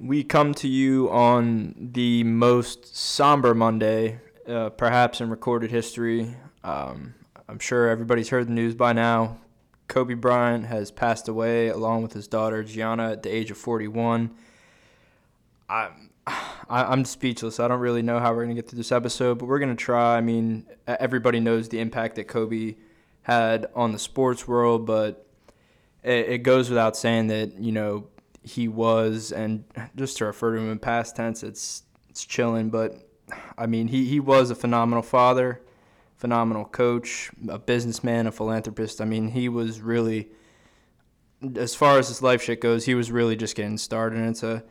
We come to you on the most somber Monday, uh, perhaps in recorded history. Um, I'm sure everybody's heard the news by now. Kobe Bryant has passed away along with his daughter Gianna at the age of 41. I'm, I'm speechless. I don't really know how we're going to get through this episode, but we're going to try. I mean, everybody knows the impact that Kobe had on the sports world, but it, it goes without saying that, you know, he was, and just to refer to him in past tense, it's it's chilling. But I mean, he, he was a phenomenal father, phenomenal coach, a businessman, a philanthropist. I mean, he was really, as far as his life shit goes, he was really just getting started. And it's a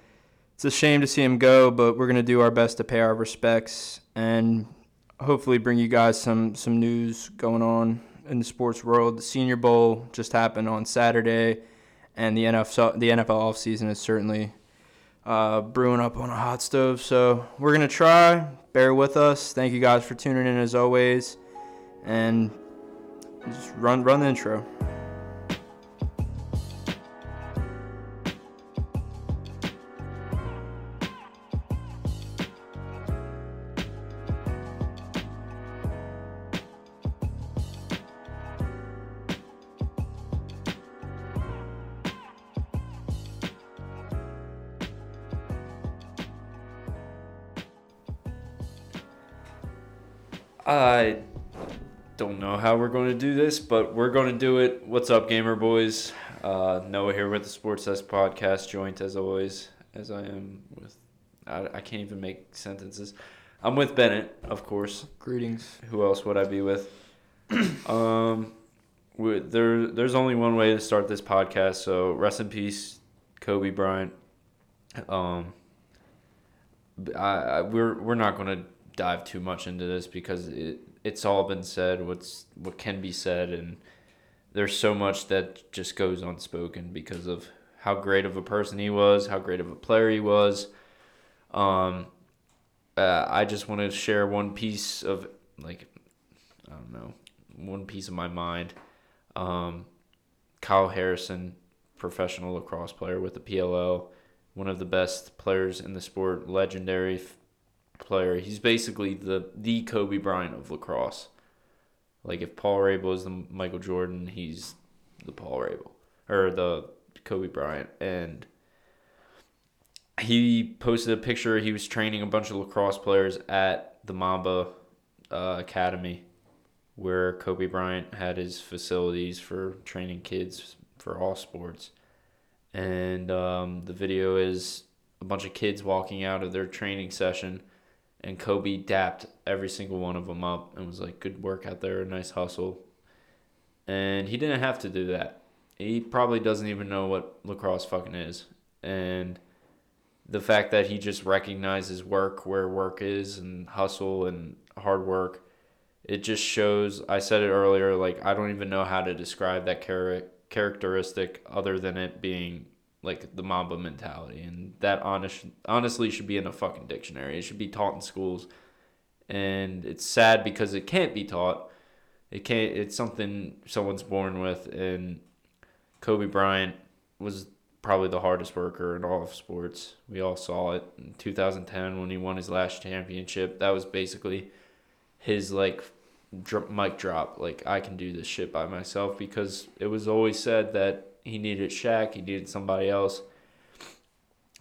it's a shame to see him go, but we're gonna do our best to pay our respects and hopefully bring you guys some some news going on in the sports world. The Senior Bowl just happened on Saturday and the NFL the NFL offseason is certainly uh, brewing up on a hot stove. So we're gonna try. Bear with us. Thank you guys for tuning in as always, and just run run the intro. We're going to do this, but we're going to do it. What's up, gamer boys? Uh, Noah here with the Sports Desk podcast, joint as always, as I am with. I, I can't even make sentences. I'm with Bennett, of course. Greetings. Who else would I be with? um, with, there, there's only one way to start this podcast. So rest in peace, Kobe Bryant. Um, I, I we're we're not going to dive too much into this because it it's all been said what's what can be said and there's so much that just goes unspoken because of how great of a person he was, how great of a player he was. Um, uh, I just want to share one piece of like I don't know one piece of my mind. Um, Kyle Harrison, professional lacrosse player with the PLL, one of the best players in the sport, legendary player. He's basically the the Kobe Bryant of lacrosse. Like if Paul Rabil is the Michael Jordan, he's the Paul Rabil or the Kobe Bryant. And he posted a picture. He was training a bunch of lacrosse players at the Mamba uh, Academy, where Kobe Bryant had his facilities for training kids for all sports. And um, the video is a bunch of kids walking out of their training session and Kobe dapped every single one of them up and was like, "Good work out there, nice hustle." And he didn't have to do that. He probably doesn't even know what lacrosse fucking is, and the fact that he just recognizes work where work is and hustle and hard work, it just shows. I said it earlier, like I don't even know how to describe that char- characteristic other than it being like the Mamba mentality, and that honest honestly should be in a fucking dictionary. It should be taught in schools, and it's sad because it can't be taught. It can't. It's something someone's born with, and Kobe Bryant was probably the hardest worker in all of sports. We all saw it in 2010 when he won his last championship. That was basically his like mic drop. Like I can do this shit by myself because it was always said that he needed Shaq. He needed somebody else.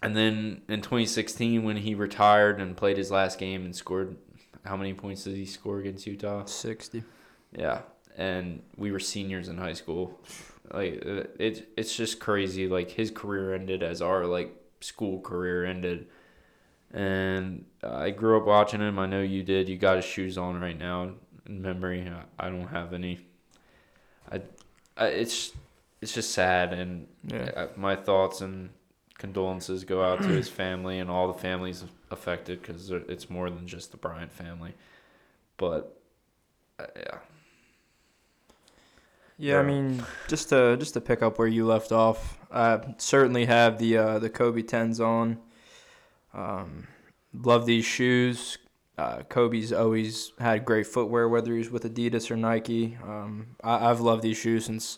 And then in 2016, when he retired and played his last game and scored, how many points did he score against Utah? 60. Yeah, and we were seniors in high school. Like uh, it, it's just crazy. Like his career ended as our like school career ended. And I grew up watching him. I know you did. You got his shoes on right now in memory. I don't have any. I, I it's it's just sad, and yeah. Uh, my thoughts and condolences go out to his family and all the families affected because it's more than just the Bryant family. But uh, yeah. Yeah, I mean, just to just to pick up where you left off, I certainly have the uh, the Kobe tens on. Um, love these shoes. Uh, Kobe's always had great footwear, whether he's with Adidas or Nike. Um, I, have loved these shoes since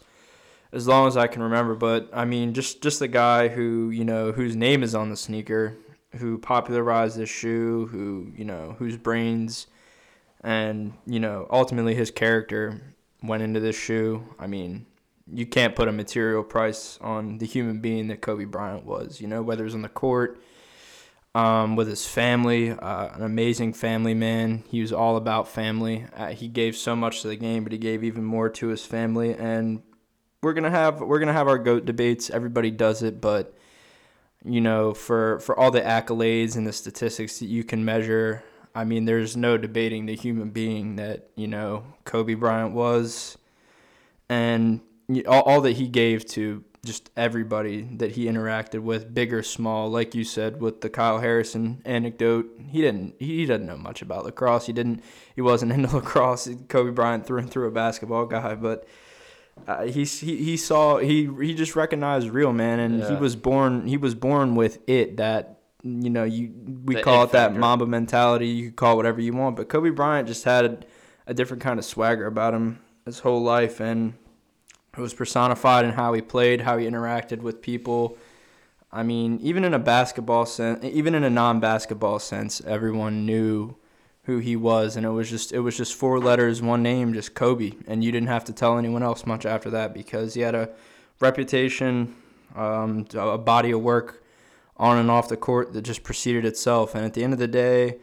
as long as I can remember. But I mean, just just the guy who you know whose name is on the sneaker, who popularized this shoe, who you know whose brains and you know ultimately his character went into this shoe. I mean, you can't put a material price on the human being that Kobe Bryant was. You know, whether it was on the court, um, with his family, uh, an amazing family man. He was all about family. Uh, he gave so much to the game, but he gave even more to his family. And we're gonna have we're gonna have our goat debates. Everybody does it, but you know, for for all the accolades and the statistics that you can measure, I mean, there's no debating the human being that you know Kobe Bryant was, and all, all that he gave to just everybody that he interacted with, big or small. Like you said with the Kyle Harrison anecdote, he didn't he doesn't know much about lacrosse. He didn't he wasn't into lacrosse. Kobe Bryant through and through a basketball guy, but. Uh, he, he he saw he he just recognized real man and yeah. he was born he was born with it that you know you we the call it that Mamba mentality you could call it whatever you want but Kobe Bryant just had a, a different kind of swagger about him his whole life and it was personified in how he played, how he interacted with people. I mean, even in a basketball sense, even in a non-basketball sense, everyone knew who he was, and it was just it was just four letters, one name, just Kobe, and you didn't have to tell anyone else much after that because he had a reputation, um, a body of work on and off the court that just preceded itself. And at the end of the day,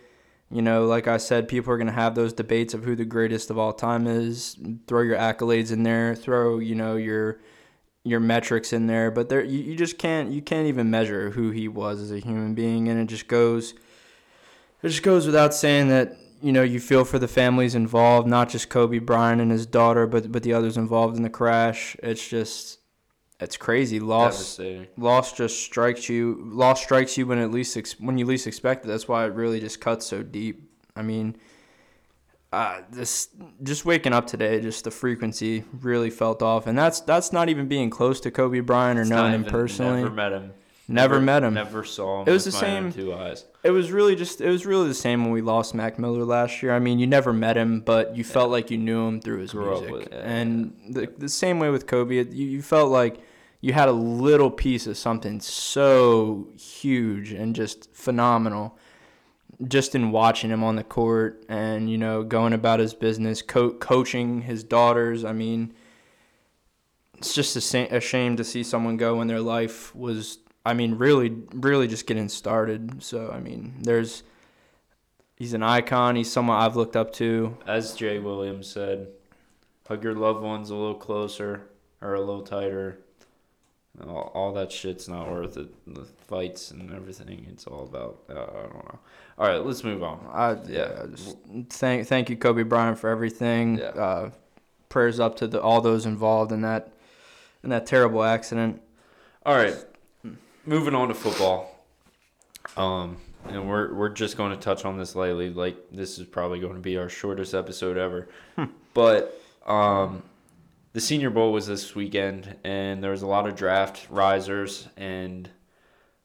you know, like I said, people are going to have those debates of who the greatest of all time is. Throw your accolades in there, throw, you know, your your metrics in there, but there you, you just can't you can't even measure who he was as a human being and it just goes it just goes without saying that you know you feel for the families involved, not just Kobe Bryant and his daughter, but but the others involved in the crash. It's just it's crazy. Loss, loss just strikes you. Loss strikes you when at least ex- when you least expect it. That's why it really just cuts so deep. I mean, uh, this just waking up today, just the frequency really felt off, and that's that's not even being close to Kobe Bryant or it's knowing him personally. Never met him. Never, never, met him. Never saw him. It was the same. Two eyes. It was really just. It was really the same when we lost Mac Miller last year. I mean, you never met him, but you felt like you knew him through his Grew music. With, yeah, and yeah. the the same way with Kobe, you, you felt like you had a little piece of something so huge and just phenomenal just in watching him on the court and you know going about his business co- coaching his daughters i mean it's just a, sa- a shame to see someone go when their life was i mean really really just getting started so i mean there's he's an icon he's someone i've looked up to as jay williams said hug your loved ones a little closer or a little tighter all, all that shit's not worth it. The fights and everything. It's all about. Uh, I don't know. All right, let's move on. I, yeah. Just thank thank you, Kobe Bryant, for everything. Yeah. Uh, prayers up to the, all those involved in that in that terrible accident. All right, moving on to football. Um, and we're we're just going to touch on this lightly. Like this is probably going to be our shortest episode ever, hmm. but um the Senior Bowl was this weekend, and there was a lot of draft risers and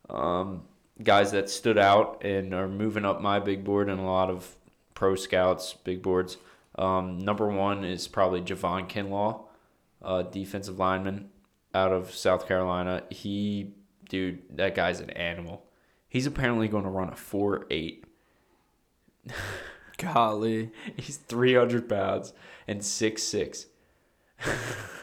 um, guys that stood out and are moving up my big board and a lot of pro scouts big boards. Um, number one is probably Javon Kinlaw, uh, defensive lineman out of South Carolina. He, dude, that guy's an animal. He's apparently going to run a four eight. Golly, he's three hundred pounds and six six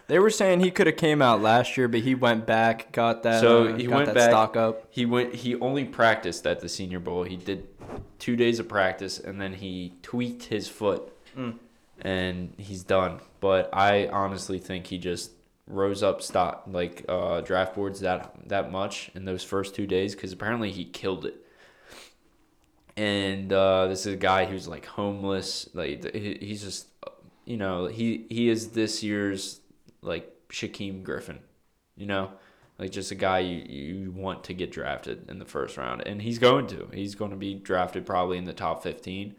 they were saying he could have came out last year, but he went back, got that. So uh, he went back. Stock up. He went. He only practiced at the Senior Bowl. He did two days of practice, and then he tweaked his foot, mm. and he's done. But I honestly think he just rose up stock like uh, draft boards that that much in those first two days because apparently he killed it. And uh, this is a guy who's like homeless. Like he's just you know, he he is this year's like Shaquem Griffin, you know, like just a guy you, you want to get drafted in the first round, and he's going to. He's going to be drafted probably in the top fifteen.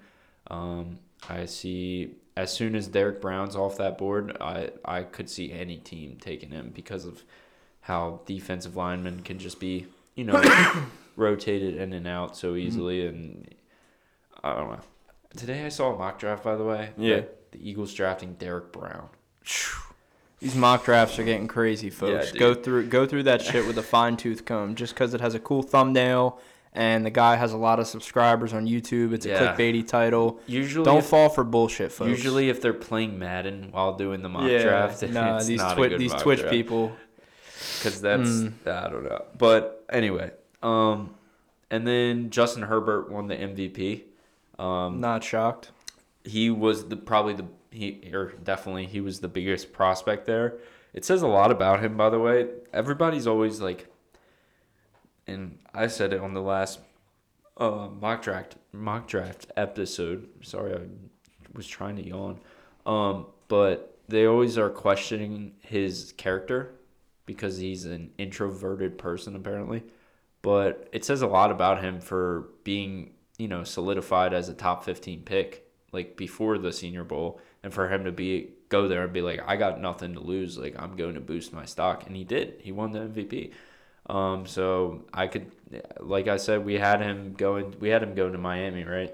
Um, I see as soon as Derrick Brown's off that board, I I could see any team taking him because of how defensive linemen can just be you know rotated in and out so mm-hmm. easily, mm-hmm. and I don't know. Today I saw a mock draft by the way. Yeah the Eagles drafting Derrick Brown. These mock drafts are getting crazy, folks. dude. go through go through that shit with a fine tooth comb. Just because it has a cool thumbnail and the guy has a lot of subscribers on YouTube, it's a Yeah. clickbaity title. Usually, Don't if, fall for bullshit, folks. usually if they're playing Madden while doing the mock yeah, draft, nah, it's these Twi- these Twitch draft. people. because that's Mm. I don't know. But anyway, um, and then Justin Herbert won the MVP. Um, Not shocked. he was the probably the he or definitely he was the biggest prospect there. It says a lot about him, by the way. Everybody's always like, and I said it on the last uh, mock draft mock draft episode. Sorry, I was trying to yawn. Um, but they always are questioning his character because he's an introverted person apparently. But it says a lot about him for being, you know, solidified as a top 15 pick like before the Senior Bowl and for him to be go there and be like I got nothing to lose, like I'm going to boost my stock and he did. He won the MVP. Um so I could like I said we had him going we had him going to Miami, right?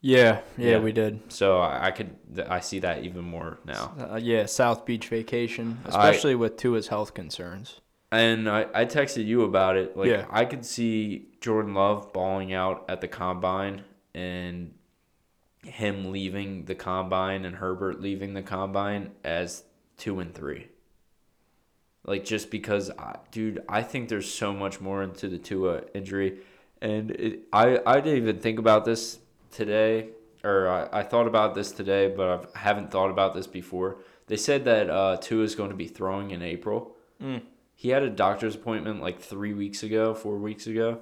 Yeah, yeah, Yeah. we did. So I I could I see that even more now. Uh, yeah, South Beach vacation, especially with Tua's health concerns. And I, I texted you about it. Like Yeah. I could see Jordan Love balling out at the combine and him leaving the combine and Herbert leaving the combine as two and three. Like just because, I, dude, I think there's so much more into the Tua injury, and it, I I didn't even think about this today, or I, I thought about this today, but I haven't thought about this before. They said that uh, Tua is going to be throwing in April. Mm. He had a doctor's appointment like three weeks ago, four weeks ago,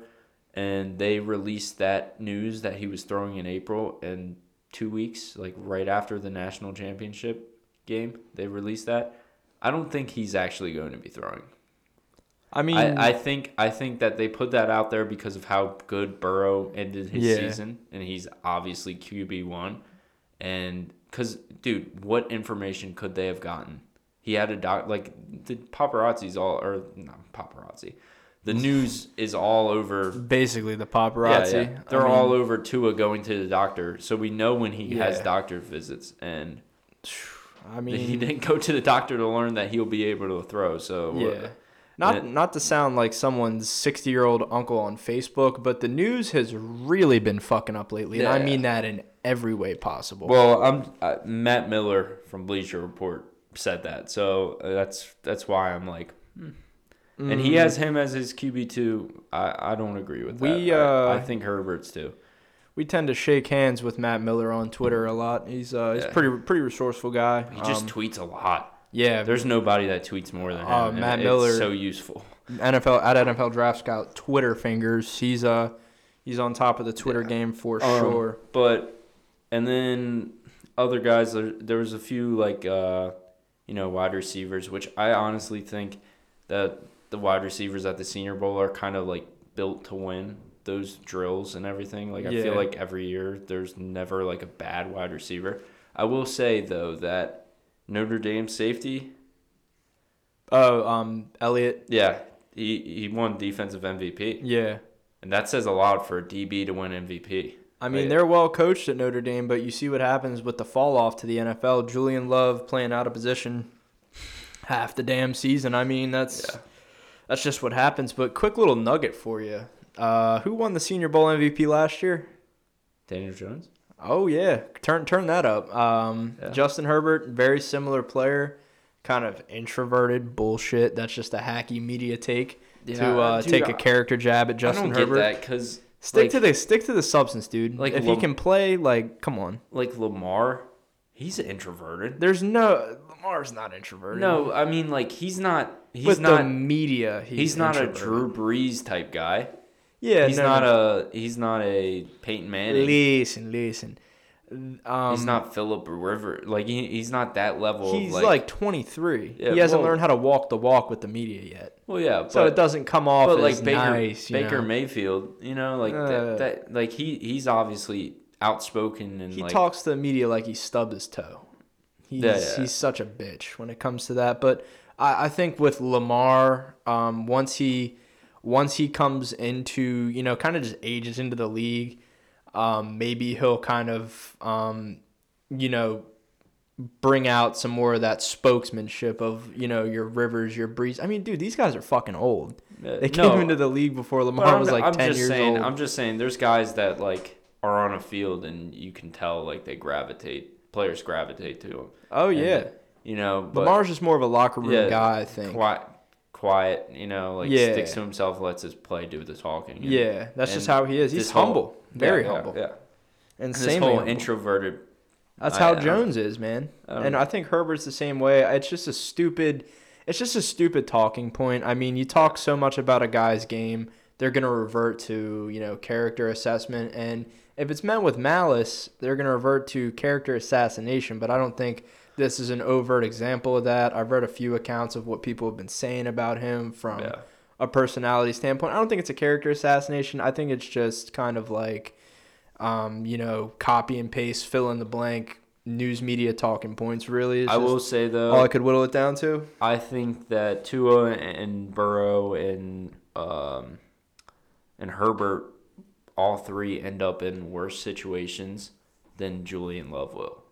and they released that news that he was throwing in April and two weeks, like right after the national championship game, they released that. I don't think he's actually going to be throwing. I mean, I, I think I think that they put that out there because of how good Burrow ended his Yeah. season, and he's obviously QB one. And because, dude, what information could they have gotten? He had a doc like the paparazzi's all or not paparazzi. The news is all over. basically the paparazzi. Yeah, yeah. They're I mean, all over Tua going to the doctor, so we know when he has doctor visits, and I mean, he didn't go to the doctor to learn that he'll be able to throw. So uh, Yeah. Not it- not to sound like someone's 60-year-old uncle on Facebook, but the news has really been fucking up lately, and I mean that in every way possible. Well, I'm uh, Matt Miller from Bleacher Report said that, so uh, that's that's why I'm like, hmm. and he has him as his QB two. I, I don't agree with that. We, I, uh, I think Herbert's too. We tend to shake hands with Matt Miller on Twitter a lot. He's uh he's Yeah. pretty pretty resourceful guy. He just Um, tweets a lot. yeah, There's nobody that tweets more than him. Uh, Matt it's Miller- so useful. NFL at NFL Draft Scout Twitter fingers. He's uh he's on top of the Twitter Yeah. game for Um, sure. But and then other guys, there, there was a few like uh, you know wide receivers, which I honestly think that the wide receivers at the Senior Bowl are kind of like built to win those drills and everything. Like I Yeah. feel like every year there's never like a bad wide receiver. I will say though that Notre Dame safety, Oh, um, Elliot. yeah, he he won defensive MVP, Yeah. and that says a lot for a DB to win MVP. I mean, Right. they're well coached at Notre Dame, but you see what happens with the fall off to the NFL. Julian Love playing out of position half the damn season. I mean, that's Yeah. that's just what happens. But quick little nugget for you. Uh, who won the Senior Bowl MVP last year? Daniel Jones. Oh yeah, turn turn that up. Um, Yeah. Justin Herbert, very similar player, kind of introverted bullshit. That's just a hacky media take to uh, dude, take a character jab at Justin I don't Herbert. because Stick like, to the stick to the substance, dude. Like if he can play, like, come on. like Lamar, he's introverted. There's no Lamar's not introverted. No, I mean like he's not. He's with not. the media, he's, he's not a. Drew Brees type guy. Yeah, he's no, not no. a. He's not a Peyton Manning. Listen, listen. Um, he's not Philip River. Like he, he's not that level. He's of, like, 23. Yeah, he hasn't well- learned how to walk the walk with the media yet, Well, yeah, but so it doesn't come off but as like Baker, nice. Baker know? Mayfield, you know, like Uh, that, that. Like he, he's obviously outspoken and He like. talks to the media like he stubbed his toe. He's Yeah, yeah. he's such a bitch when it comes to that. But I, I think with Lamar, um, once he once he comes into you know kind of just ages into the league, um, maybe he'll kind of um, you know bring out some more of that spokesmanship of you know your Rivers, your Brees. I mean, dude, these guys are fucking old. Uh, They came no, into the league before Lamar I'm, was like I'm ten just years saying, old. I'm just saying, there's guys that like are on a field and you can tell like they gravitate, players gravitate to them. oh And, yeah, you know, but Lamar's just more of a locker room Yeah, guy, I think. quiet, quiet, you know, like Yeah. sticks to himself, lets his play do the talking. And Yeah, that's just how he is. He's this whole- humble, very yeah, humble, Yeah, and this same whole introverted. That's I- how I Jones is, man. I and. I think Herbert's the same way. It's just a stupid it's just a stupid talking point. I mean, you talk so much about a guy's game, they're going to revert to, you know, character assessment and if it's meant with malice, they're going to revert to character assassination, but I don't think this is an overt example of that. I've read a few accounts of what people have been saying about him from Yeah. a personality standpoint. I don't think it's a character assassination. I think it's just kind of like, um, you know, copy and paste, fill in the blank, news media talking points. Really, is I will say though, all I could whittle it down to. I think that Tua and Burrow and um, and Herbert, all three end up in worse situations than Julian Love will.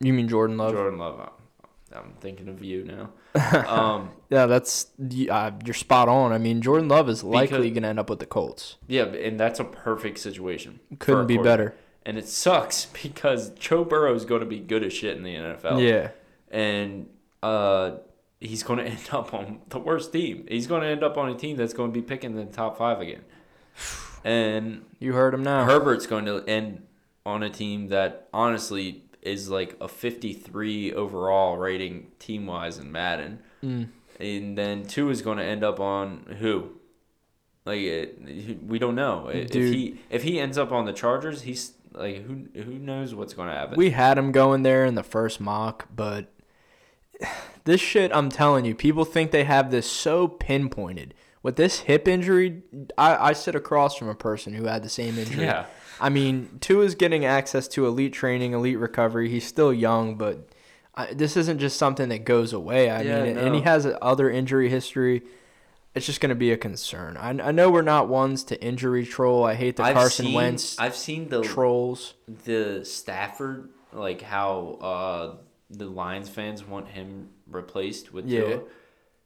You mean Jordan Love? Jordan Love, I'm, I'm thinking of you now. Um, Yeah, that's uh, you're spot on. I mean, Jordan Love is likely going to end up with the Colts. yeah, and that's a perfect situation. Couldn't be better. And it sucks because Joe Burrow is going to be good as shit in the NFL. Yeah, and uh, he's going to end up on the worst team. He's going to end up on a team that's going to be picking the top five again. And you heard him now. Herbert's going to end on a team that honestly is like a 53 overall rating team wise in Madden. Mm. And then Tua is going to end up on who? Like it, we don't know. If Dude. he if he ends up on the Chargers, he's like who who knows what's going to happen. We had him going there in the first mock, but this shit, I'm telling you, people think they have this so pinpointed. With this hip injury, I, I sit across from a person who had the same injury. yeah. I mean, Tua's getting access to elite training, elite recovery. He's still young, but I, this isn't just something that goes away. I Yeah, mean, and he has other injury history. It's just going to be a concern. I, I know we're not ones to injury troll. I hate the I've Carson seen, Wentz I've seen the trolls. the Stafford like how uh the Lions fans want him replaced with Yeah. Tua.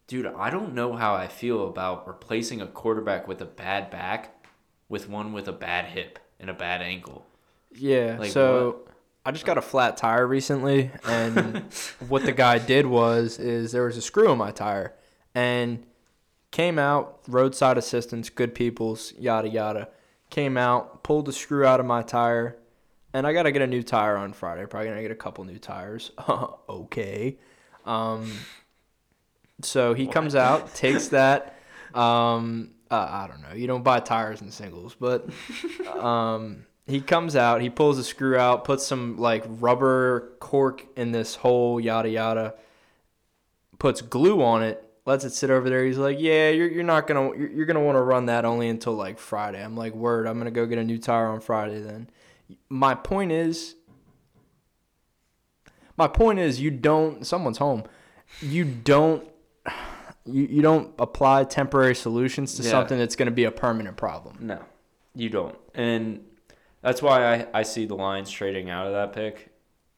Dude, I don't know how I feel about replacing a quarterback with a bad back with one with a bad hip and a bad ankle. Yeah. Like so I just got a flat tire recently, and what the guy did was is there was a screw in my tire, and came out roadside assistance, good people's yada yada. Came out, pulled the screw out of my tire, and I gotta get a new tire on Friday. Probably gonna get a couple new tires. okay. Um. So he comes out, takes that. Um. Uh, I don't know. You don't buy tires in singles, but um, he comes out, he pulls the screw out, puts some like rubber cork in this hole, yada yada, puts glue on it, lets it sit over there. He's like, "Yeah, you're, you're not gonna you're, you're gonna want to run that only until like Friday." I'm like, "Word, I'm gonna go get a new tire on Friday then." My point is, my point is, you don't. Someone's home. You don't. You, you don't apply temporary solutions to Yeah. something that's going to be a permanent problem. No, you don't. And that's why I, I see the Lions trading out of that pick.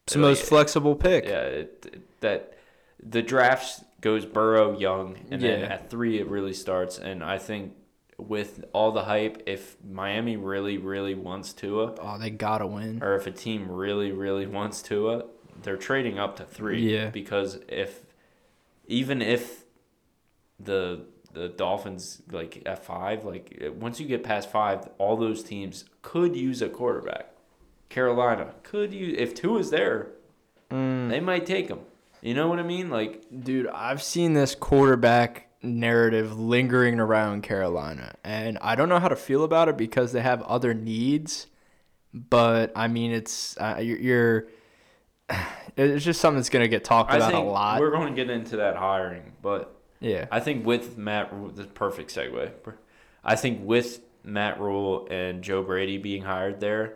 It's the most Like, flexible pick. Yeah, it, it- that the draft goes Burrow young, and then at three it really starts. And I think with all the hype, if Miami really, really wants Tua, Oh, they gotta win. or if a team really, really wants Tua, they're trading up to three. Yeah. Because if even if the the Dolphins like at five, like once you get past five, all those teams could use a quarterback. Carolina could use if Tua is there, Mm. they might take him. You know what I mean? Like Dude, I've seen this quarterback narrative lingering around Carolina, and I don't know how to feel about it because they have other needs. But I mean, it's uh, you're, you're. It's just something that's gonna get talked I about a lot. we're going to get into that hiring, but Yeah, I think with Matt, the perfect segue. I think with Matt Rhule and Joe Brady being hired there,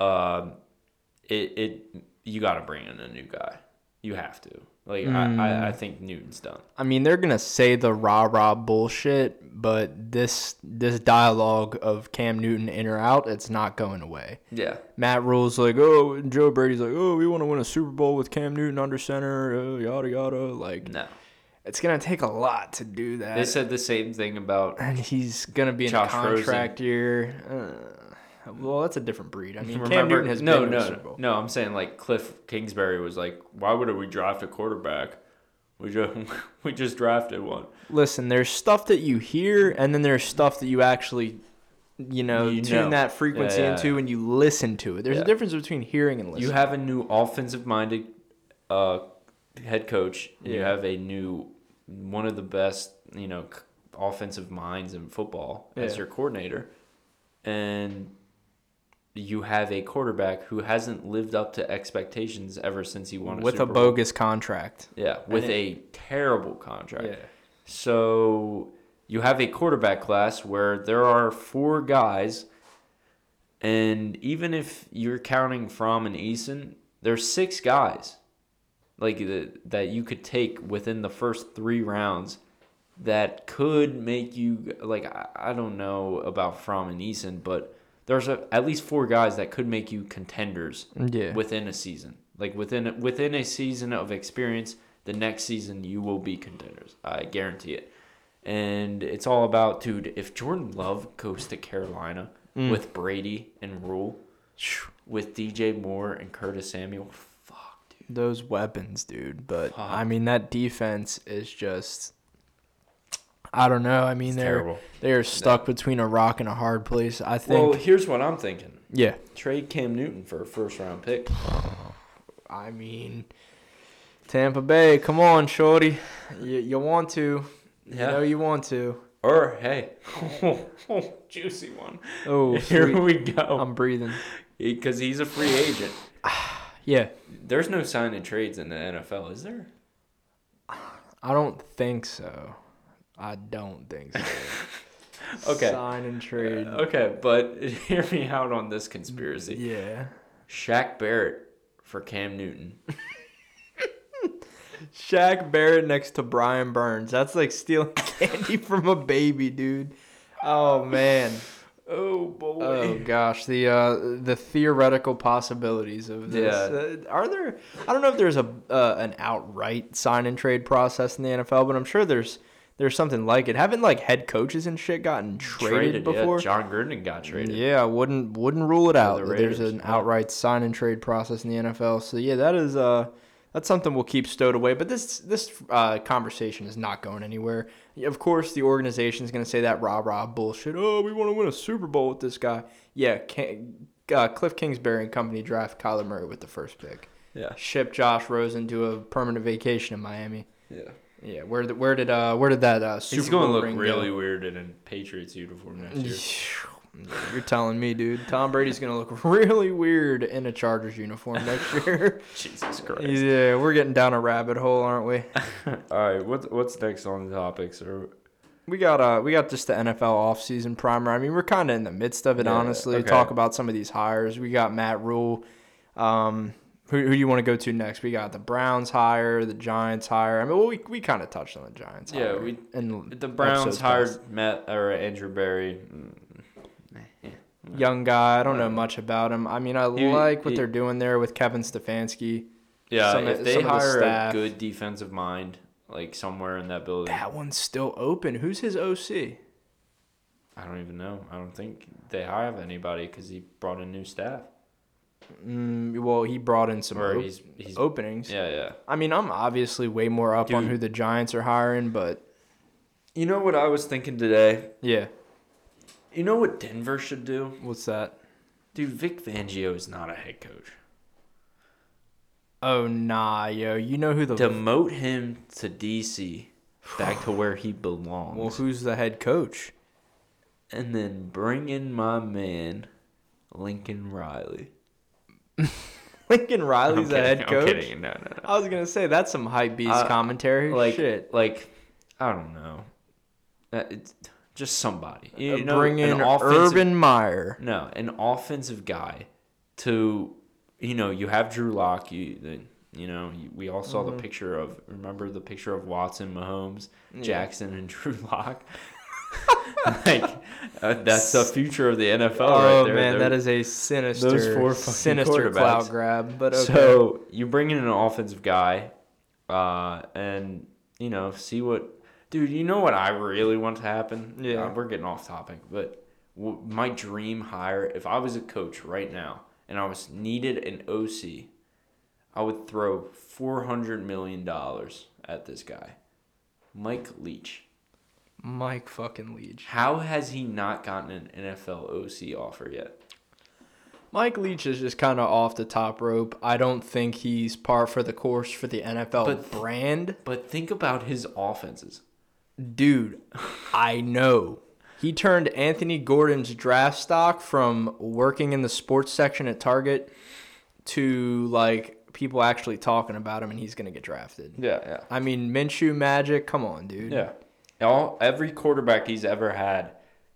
um, it it you got to bring in a new guy. You have to. Like Mm. I, I, I think Newton's done. I mean, they're gonna say the rah rah bullshit, but this this dialogue of Cam Newton in or out, it's not going away. Yeah. Matt Rhule's like, oh, and Joe Brady's like, oh, we want to win a Super Bowl with Cam Newton under center, uh, yada yada. Like, No. It's gonna take a lot to do that. They said the same thing about and he's gonna be in Josh a contract year. Uh, well, that's a different breed. I mean, Cam Newton has no, been no, the no. I'm saying like Cliff Kingsbury was like, "Why would we draft a quarterback? We just we just drafted one." Listen, there's stuff that you hear, and then there's stuff that you actually, you know, You tune know. that frequency Yeah, yeah, into, yeah. and you listen to it. There's a difference between hearing and listening. You have a new offensive-minded uh, head coach. and You have a new one of the best, you know, offensive minds in football as your coordinator, and you have a quarterback who hasn't lived up to expectations ever since he won a with a Super Bowl. bogus contract. Yeah, with And a terrible contract. Yeah. So you have a quarterback class where there are four guys, and even if you're counting Fromm and Eason, there's six guys, like the, that you could take within the first three rounds, that could make you like I, I don't know about Fromm and Eason, but there's a, at least four guys that could make you contenders Yeah. within a season. Like within within a season of experience, the next season you will be contenders. I guarantee it. And it's all about, dude. If Jordan Love goes to Carolina Mm. with Brady and Rhule, with DJ Moore and Curtis Samuel. Those weapons, dude. But Fuck. I mean, that defense is just. I don't know. I mean, It's they're terrible. they're stuck between a rock and a hard place. I think. Well, here's what I'm thinking: yeah. trade Cam Newton for a first round pick. I mean, Tampa Bay. Come on, shorty. You, you want to? You Yeah. know you want to. Or hey, juicy one. Oh, Here sweet. we go. I'm breathing. Because he's a free agent. Yeah. There's no sign and trades in the NFL, is there? I don't think so. I don't think so. Okay. Sign and uh, trade. Okay, but hear me out on this conspiracy. Mm, yeah. Shaq Barrett for Cam Newton. Shaq Barrett next to Brian Burns. That's like stealing candy from a baby, dude. Oh man. Oh boy. Oh gosh, the uh, the theoretical possibilities of this. Yeah. Uh, are there? I don't know if there's a uh, an outright sign and trade process in the NFL, but I'm sure there's there's something like it. Haven't like head coaches and shit gotten traded, before? Yeah, Jon Gruden got traded. Yeah, I wouldn't wouldn't rule it out. the that There's an outright sign and trade process in the NFL. So yeah, that is uh that's something we'll keep stowed away. But this this uh, conversation is not going anywhere. Of course, the organization is going to say that rah rah bullshit. Oh, we want to win a Super Bowl with this guy. Yeah, Can, uh, Cliff Kingsbury and company draft Kyler Murray with the first pick. Yeah. Ship Josh Rosen to a permanent vacation in Miami. Yeah. Yeah, where did where did uh where did that uh Super He's going to look really go? weird in a Patriots uniform next year. You're telling me, dude. Tom Brady's gonna look really weird in a Chargers uniform next year. Jesus Christ. yeah, we're getting down a rabbit hole, aren't we? All right, what's what's next on the topics? Or We got uh we got just the NFL offseason primer. I mean, we're kind of in the midst of it, Yeah, honestly. okay. Talk about some of these hires. We got Matt Rhule. Um, who, who do you want to go to next? We got the Browns hire, the Giants hire. I mean, well, we we kind of touched on the Giants. Yeah, we- in the Browns hired. Matt or Andrew Berry. Young guy. I don't know much about him. I mean, I he- like what he- they're doing there with Kevin Stefanski. Yeah, Some of- if they of the hire a staff. good defensive mind, like somewhere in that building, That one's still open. Who's his OC? I don't even know. I don't think they have anybody because he brought in new staff. Mm, well, he brought in some Or op- he's he's openings. yeah yeah. I mean, I'm obviously way more up on Dude. who the Giants are hiring, but You know what I was thinking today? yeah, You know what Denver should do? what's that? Dude, Vic Fangio is not a head coach. Oh nah, yo, you know who the Demote him to DC, back to where he belongs, well, who's the head coach? and then bring in my man, Lincoln Riley. Lincoln Riley's the head coach. I'm kidding. No, no, no. I was gonna say that's some hype beast Uh, commentary. like Shit. like I don't know. Uh, it's just somebody. You know, bring an in offensive- Urban Meyer. No, an offensive guy to, you know, you have Drew Lock. You, the, You know, we all saw Mhm. the picture of remember the picture of Watson, Mahomes, Yeah. Jackson, and Drew Lock. like uh, that's the future of the NFL Oh right there. man, They're- that is a sinister, four sinister clout grab. But okay. So you bring in an offensive guy, uh, and you know, see what, dude. You know what I really want to happen? Yeah. Uh, we're getting off topic, but w- my dream hire, if I was a coach right now and I was needed an OC, I would throw four hundred million dollars at this guy, Mike Leach. Mike fucking Leach. How has he not gotten an NFL OC offer yet? Mike Leach is just kind of off the top rope. I don't think he's par for the course for the NFL But- brand. But think about his offenses. Dude, I know. He turned Anthony Gordon's draft stock from working in the sports section at Target to like people actually talking about him and he's going to get drafted. Yeah, yeah. I mean, Minshew magic, come on, dude. Yeah. All every quarterback he's ever had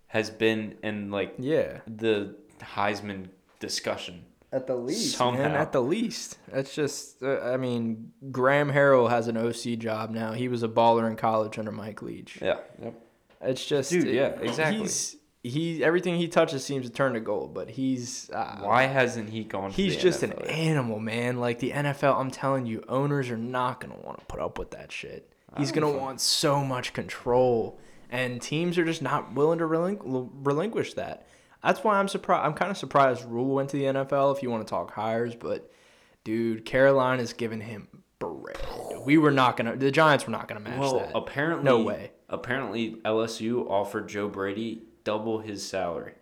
has been in like Yeah. the Heisman discussion. At the least, Somehow. man. At the least, that's just. Uh, I mean, Graham Harrell has an OC job now. He was a baller in college under Mike Leach. Yeah. Yep. It's just, Dude, yeah, exactly. He's he everything he touches seems to turn to gold, but he's uh, Why hasn't he gone? He's just an NFL yet? animal, man. Like the NFL, I'm telling you, owners are not gonna want to put up with that shit. He's gonna want so much control, and teams are just not willing to relinqu- relinquish that. That's why I'm surprised. I'm kind of surprised Rhule went to the NFL. If you want to talk hires, but dude, Carolina's giving him bread. We were not gonna. The Giants were not gonna match Well, that. apparently, No way. Apparently, LSU offered Joe Brady double his salary,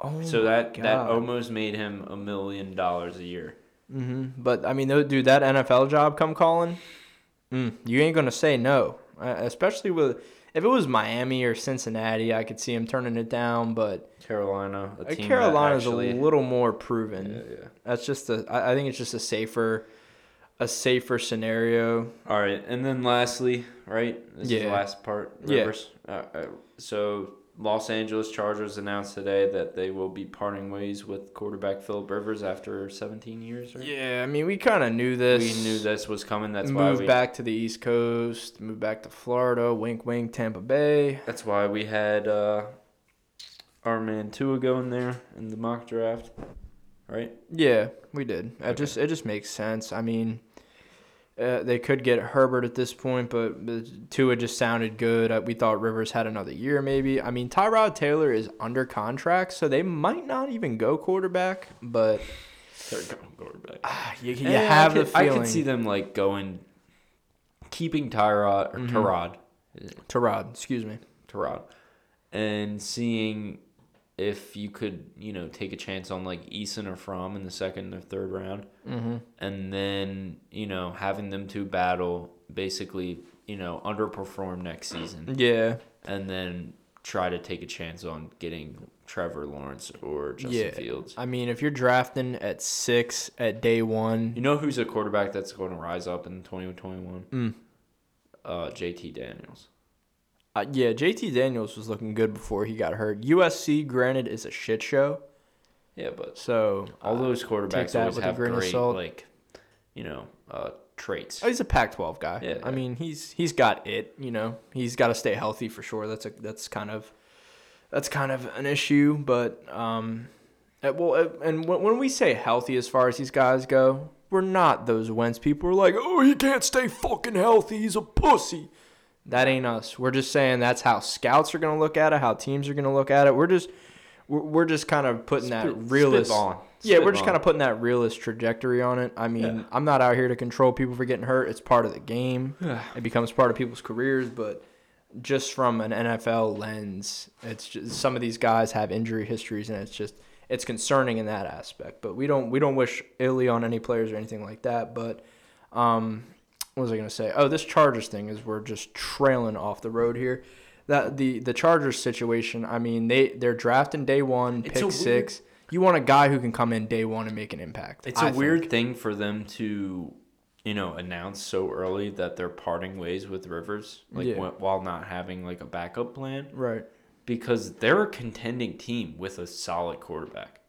oh, so that that God. almost made him a million dollars a year. hmm But I mean, dude, that NFL job come calling, mm, you ain't gonna say no. Uh, especially with if it was Miami or Cincinnati, I could see him turning it down. But Carolina, a uh, team Carolina's actually, a little more proven. Yeah, yeah. That's just a. I think it's just a safer, a safer scenario. All right, and then lastly, right? This is the Yeah. last part. Yeah. Rivers. Uh, uh, so Los Angeles Chargers announced today that they will be parting ways with quarterback Philip Rivers after 17 years. Right? Yeah, I mean, we kind of knew this. We knew this was coming. That's why we. back to the East Coast. moved back to Florida. Wink, wink. Tampa Bay. That's why we had uh, our man Tua going there in the mock draft, right? Yeah, we did. It just it just makes sense. I mean, uh, they could get Herbert at this point, but, but Tua just sounded good. Uh, we thought Rivers had another year, maybe. I mean, Tyrod Taylor is under contract, so they might not even go quarterback. But They're going quarterback. ah, you, you have I could, the feeling I could see them like going, keeping Tyrod or Mhm. Tyrod, Tyrod. Excuse me. Tyrod, and seeing if you could, you know, take a chance on like Eason or Fromm in the second or third round, Mm-hmm. and then you know having them to battle, basically, you know, underperform next season, Yeah. and then try to take a chance on getting Trevor Lawrence or Justin Yeah. Fields. I mean, if you're drafting at six at day one, You know who's a quarterback that's going to rise up in 2021? Mm. Uh, JT Daniels. Uh, yeah, JT Daniels was looking good before he got hurt. USC, granted, is a shit show. Yeah, but So all uh, those quarterbacks always have great like, you know, uh, traits. Oh, he's a Pac-12 guy. Yeah, I yeah. mean, he's he's got it. You know, he's got to stay healthy for sure. That's a that's kind of that's kind of an issue. But um, uh, well, uh, and when, when we say healthy as far as these guys go, we're not those Wentz people. We're like, oh, he can't stay fucking healthy. He's a pussy. That ain't us. We're just saying that's how scouts are gonna look at it. How teams are gonna look at it. We're just we're, we're just kind of putting that Spit- realist. spitballing. Yeah, we're just kind of putting that realist trajectory on it. I mean, Yeah. I'm not out here to control people for getting hurt. It's part of the game. it becomes part of people's careers, but just from an NFL lens, it's just some of these guys have injury histories, and it's just it's concerning in that aspect. But we don't we don't wish illy on any players or anything like that. But um, what was I gonna say? Oh, this Chargers thing is we're just trailing off the road here. That the the Chargers situation. I mean, they they're drafting day one, It's pick a weird- six. You want a guy who can come in day one and make an impact. It's a a weird thing for them to, you know, announce so early that they're parting ways with Rivers, like Yeah. while not having like a backup plan, right? because they're a contending team with a solid quarterback.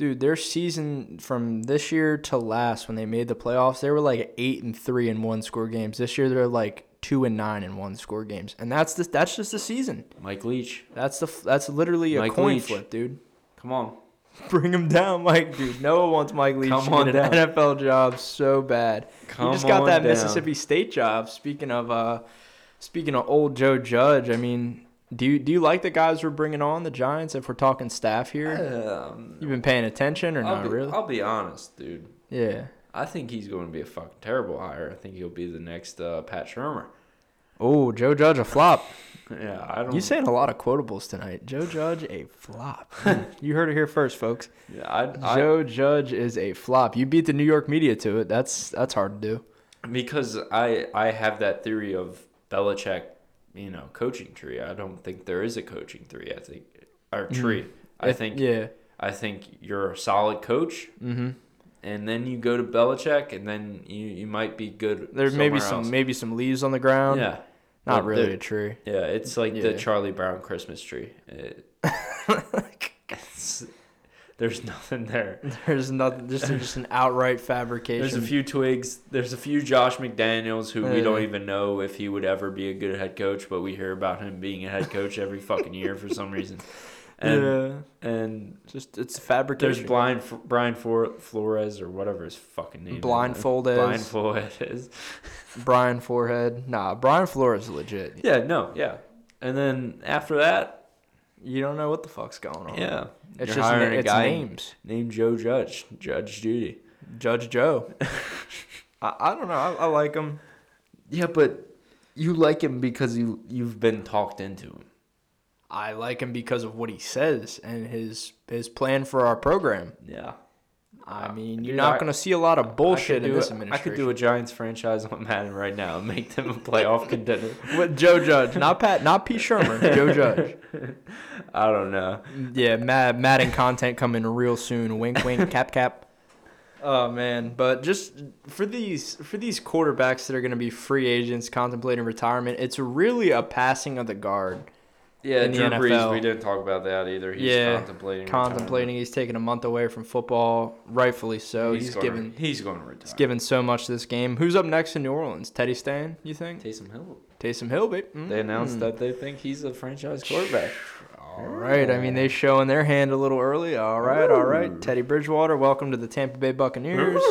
Dude, their season from this year to last when they made the playoffs, they were like eight and three in one score games. This year they're like two and nine in one score games, and that's the that's just the season. Mike Leach, That's the that's literally a Mike coin Leach. flip, dude. come on. Bring him down, Mike, dude. Noah wants Mike Leach Come to on an down. NFL job so bad. Come he just got that down. Mississippi State job. Speaking of uh, speaking of old Joe Judge, I mean, do you do you like the guys we're bringing on the Giants? If we're talking staff here, Um, you've been paying attention or I'll, not be, really? I'll be honest, dude. yeah. I think he's going to be a fucking terrible hire. I think he'll be the next uh, Pat Shurmur. Oh, Joe Judge a flop. Yeah, I don't. You saying a lot of quotables tonight. Joe Judge a flop. you heard it here first, folks. Yeah, I, I, Joe Judge is a flop. You beat the New York media to it. That's that's hard to do. because I I have that theory of Belichick, you know, coaching tree. I don't think there is a coaching tree. I think or tree. I think Yeah. I think you're a solid coach, Mm-hmm. and then you go to Belichick, and then you you might be good. There's maybe some else. maybe some leaves on the ground. yeah. Not really there- a tree. Yeah, it's like Yeah. the Charlie Brown Christmas tree. It- it's- there's nothing there. There's nothing. Just just an outright fabrication. There's a few twigs. There's a few Josh McDaniels who we don't even know if he would ever be a good head coach, but we hear about him being a head coach every fucking year for some reason. And yeah. and Just it's there's fabrication. blind F- Brian For- Flores or whatever his fucking name. Blindfolded. Is. Blindfolded is. Brian Forehead. Nah, Brian Flores is legit. Yeah. No. Yeah. And then after that, You don't know what the fuck's going on. yeah, It's you're just hiring na- a it's guy names. named Joe Judge, Judge Judy. Judge Joe. I, I don't know. I, I like him. Yeah, but you like him because you you've been talked into him. I like him because of what he says and his his plan for our program. Yeah. I Uh, mean, you're dude, not I- going to see a lot of bullshit I could in do this a- I administration. could do a Giants franchise on Madden right now and make them a playoff contender. With Joe Judge, not Pat, not P. Shurmur. Joe Judge. I don't know. Yeah, Mad, Madden content coming real soon. Wink, wink, cap, cap. Oh man, but just for these for these quarterbacks that are going to be free agents contemplating retirement, it's really a passing of the guard. Yeah, In the Drew Brees, NFL. we didn't talk about that either. He's Yeah, contemplating. Contemplating, he's taking a month away from football, rightfully so. retirement. He's, going, given He's going to retire. he's given so much to this game. Who's up next in New Orleans? Teddy Stan, you think? Taysom Hill. Taysom Hill, babe. They announced Mm. that they think he's a franchise quarterback. All right. I mean, they showing their hand a little early. All right, all right. Teddy Bridgewater, welcome to the Tampa Bay Buccaneers.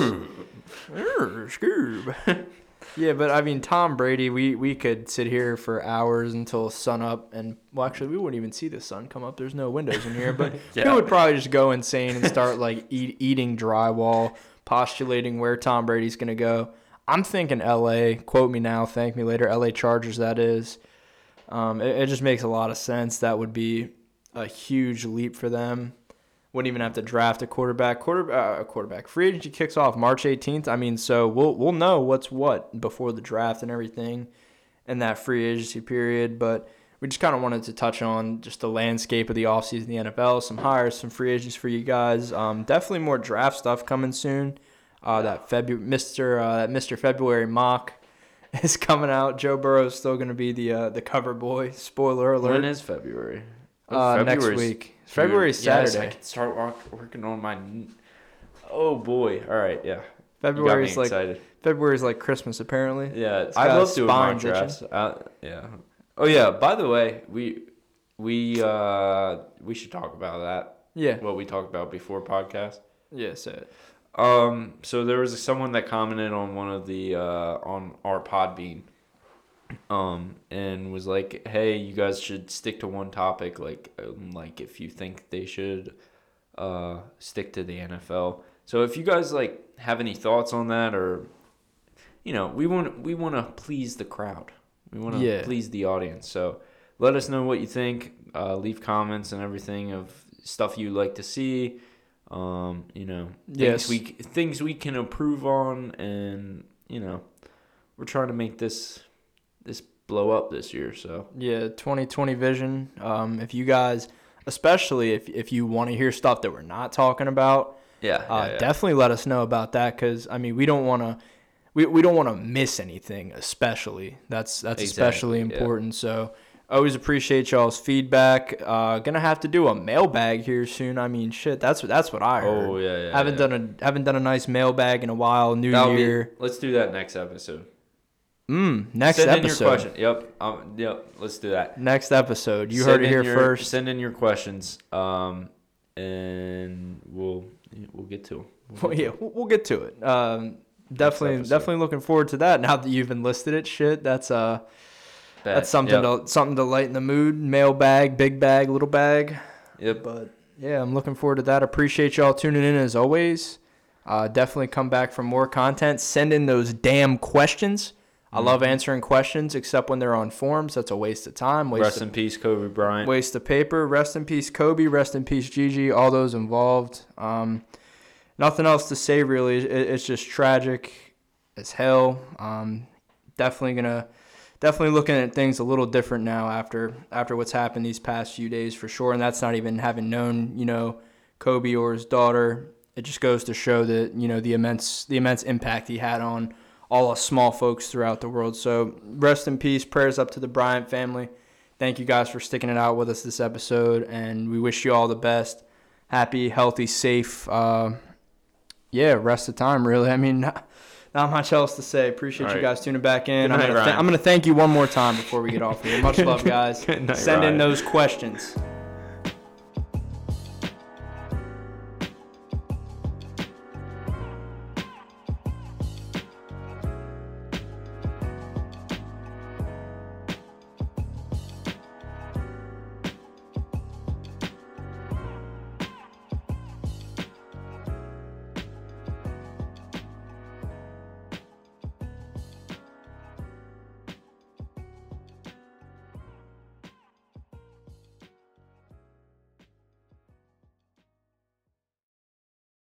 Err, Scoob. yeah, but I mean, Tom Brady, we, we could sit here for hours until sun up, and well, actually, we wouldn't even see the sun come up. There's no windows in here, but Yeah. he would probably just go insane and start like eat, eating drywall, postulating where Tom Brady's gonna go. I'm thinking L.A. Quote me now, thank me later. L.A. Chargers, that is. Um, it, it just makes a lot of sense. That would be a huge leap for them. Wouldn't even have to draft a quarterback. Quarter uh, a quarterback. Free agency kicks off March 18th. I mean, so we'll we'll know what's what before the draft and everything, in that free agency period. But we just kind of wanted to touch on just the landscape of the offseason the NFL, some hires, some free agents for you guys. Um, definitely more draft stuff coming soon. Uh, that February, Mister uh, that Mister February mock is coming out. Joe Burrow is still going to be the uh, the cover boy. Spoiler alert. When is February? Uh, next February's- week. February Saturday. yes, I can start work, working on my. Oh boy! All right, yeah. February is like excited. February is like Christmas apparently. Yeah, It's I love doing itching. drafts. Uh, yeah. Oh yeah. By the way, we we uh we should talk about that. Yeah. What we talked about before podcast. Yeah. Say it. Um. So there was someone that commented on one of the uh on our Podbean. Um, and was like, "Hey, you guys should stick to one topic. Like, um, like if you think they should, uh, stick to the NFL. So if you guys like have any thoughts on that, or, you know, we want we want to please the crowd. We want to Yeah. please the audience. So let us know what you think. Uh, leave comments and everything of stuff you like to see. Um, you know, Yes. things we things we can improve on, and you know, we're trying to make this this blow up this year. So Yeah. 2020 vision. Um, if you guys, especially if if you want to hear stuff that we're not talking about, yeah, uh, definitely let us know about that because I mean we don't want to we, we don't want to miss anything especially that's that's especially Exactly, yeah. important so Always appreciate y'all's feedback. Uh, gonna have to do a mailbag here soon. I mean, shit, that's that's what I heard. Oh yeah, yeah. haven't yeah. done a haven't done a nice mailbag in a while. New That'll be- year. let's do that next episode. Mm, next send episode. in your question. Yep. Um, yep. Let's do that. Next episode. You Send heard it here your- first. Send in your questions. Um, and we'll we'll get to 'em. We'll yeah, we'll, get to it. Um, definitely, definitely looking forward to that. Now that you've enlisted it, shit, that's uh, Bet. that's something Yep. to something to lighten the mood. Mailbag, big bag, little bag. Yep. But yeah, I'm looking forward to that. Appreciate y'all tuning in as always. Uh, definitely come back for more content. Send in those damn questions. I love answering questions, except when they're on forms. That's a waste of time. Waste Rest of in peace, Kobe Bryant. waste of paper. Rest in peace, Kobe. Rest in peace, Gigi. All those involved. Um, nothing else to say really. It, it's just tragic as hell. Um, definitely gonna, definitely looking at things a little different now after after what's happened these past few days for sure. And that's not even having known you know Kobe or his daughter. It just goes to show that you know the immense the immense impact he had on all us small folks throughout the world. So rest in peace. Prayers up to the Bryant family. Thank you guys for sticking it out with us this episode, and we wish you all the best. Happy, healthy, safe. Uh, yeah, rest of time. Really, I mean, not, not much else to say. Appreciate All you guys tuning back in. Good I'm gonna, th- I'm gonna thank you one more time before we get off here. Much love, guys. Night, Send in those questions.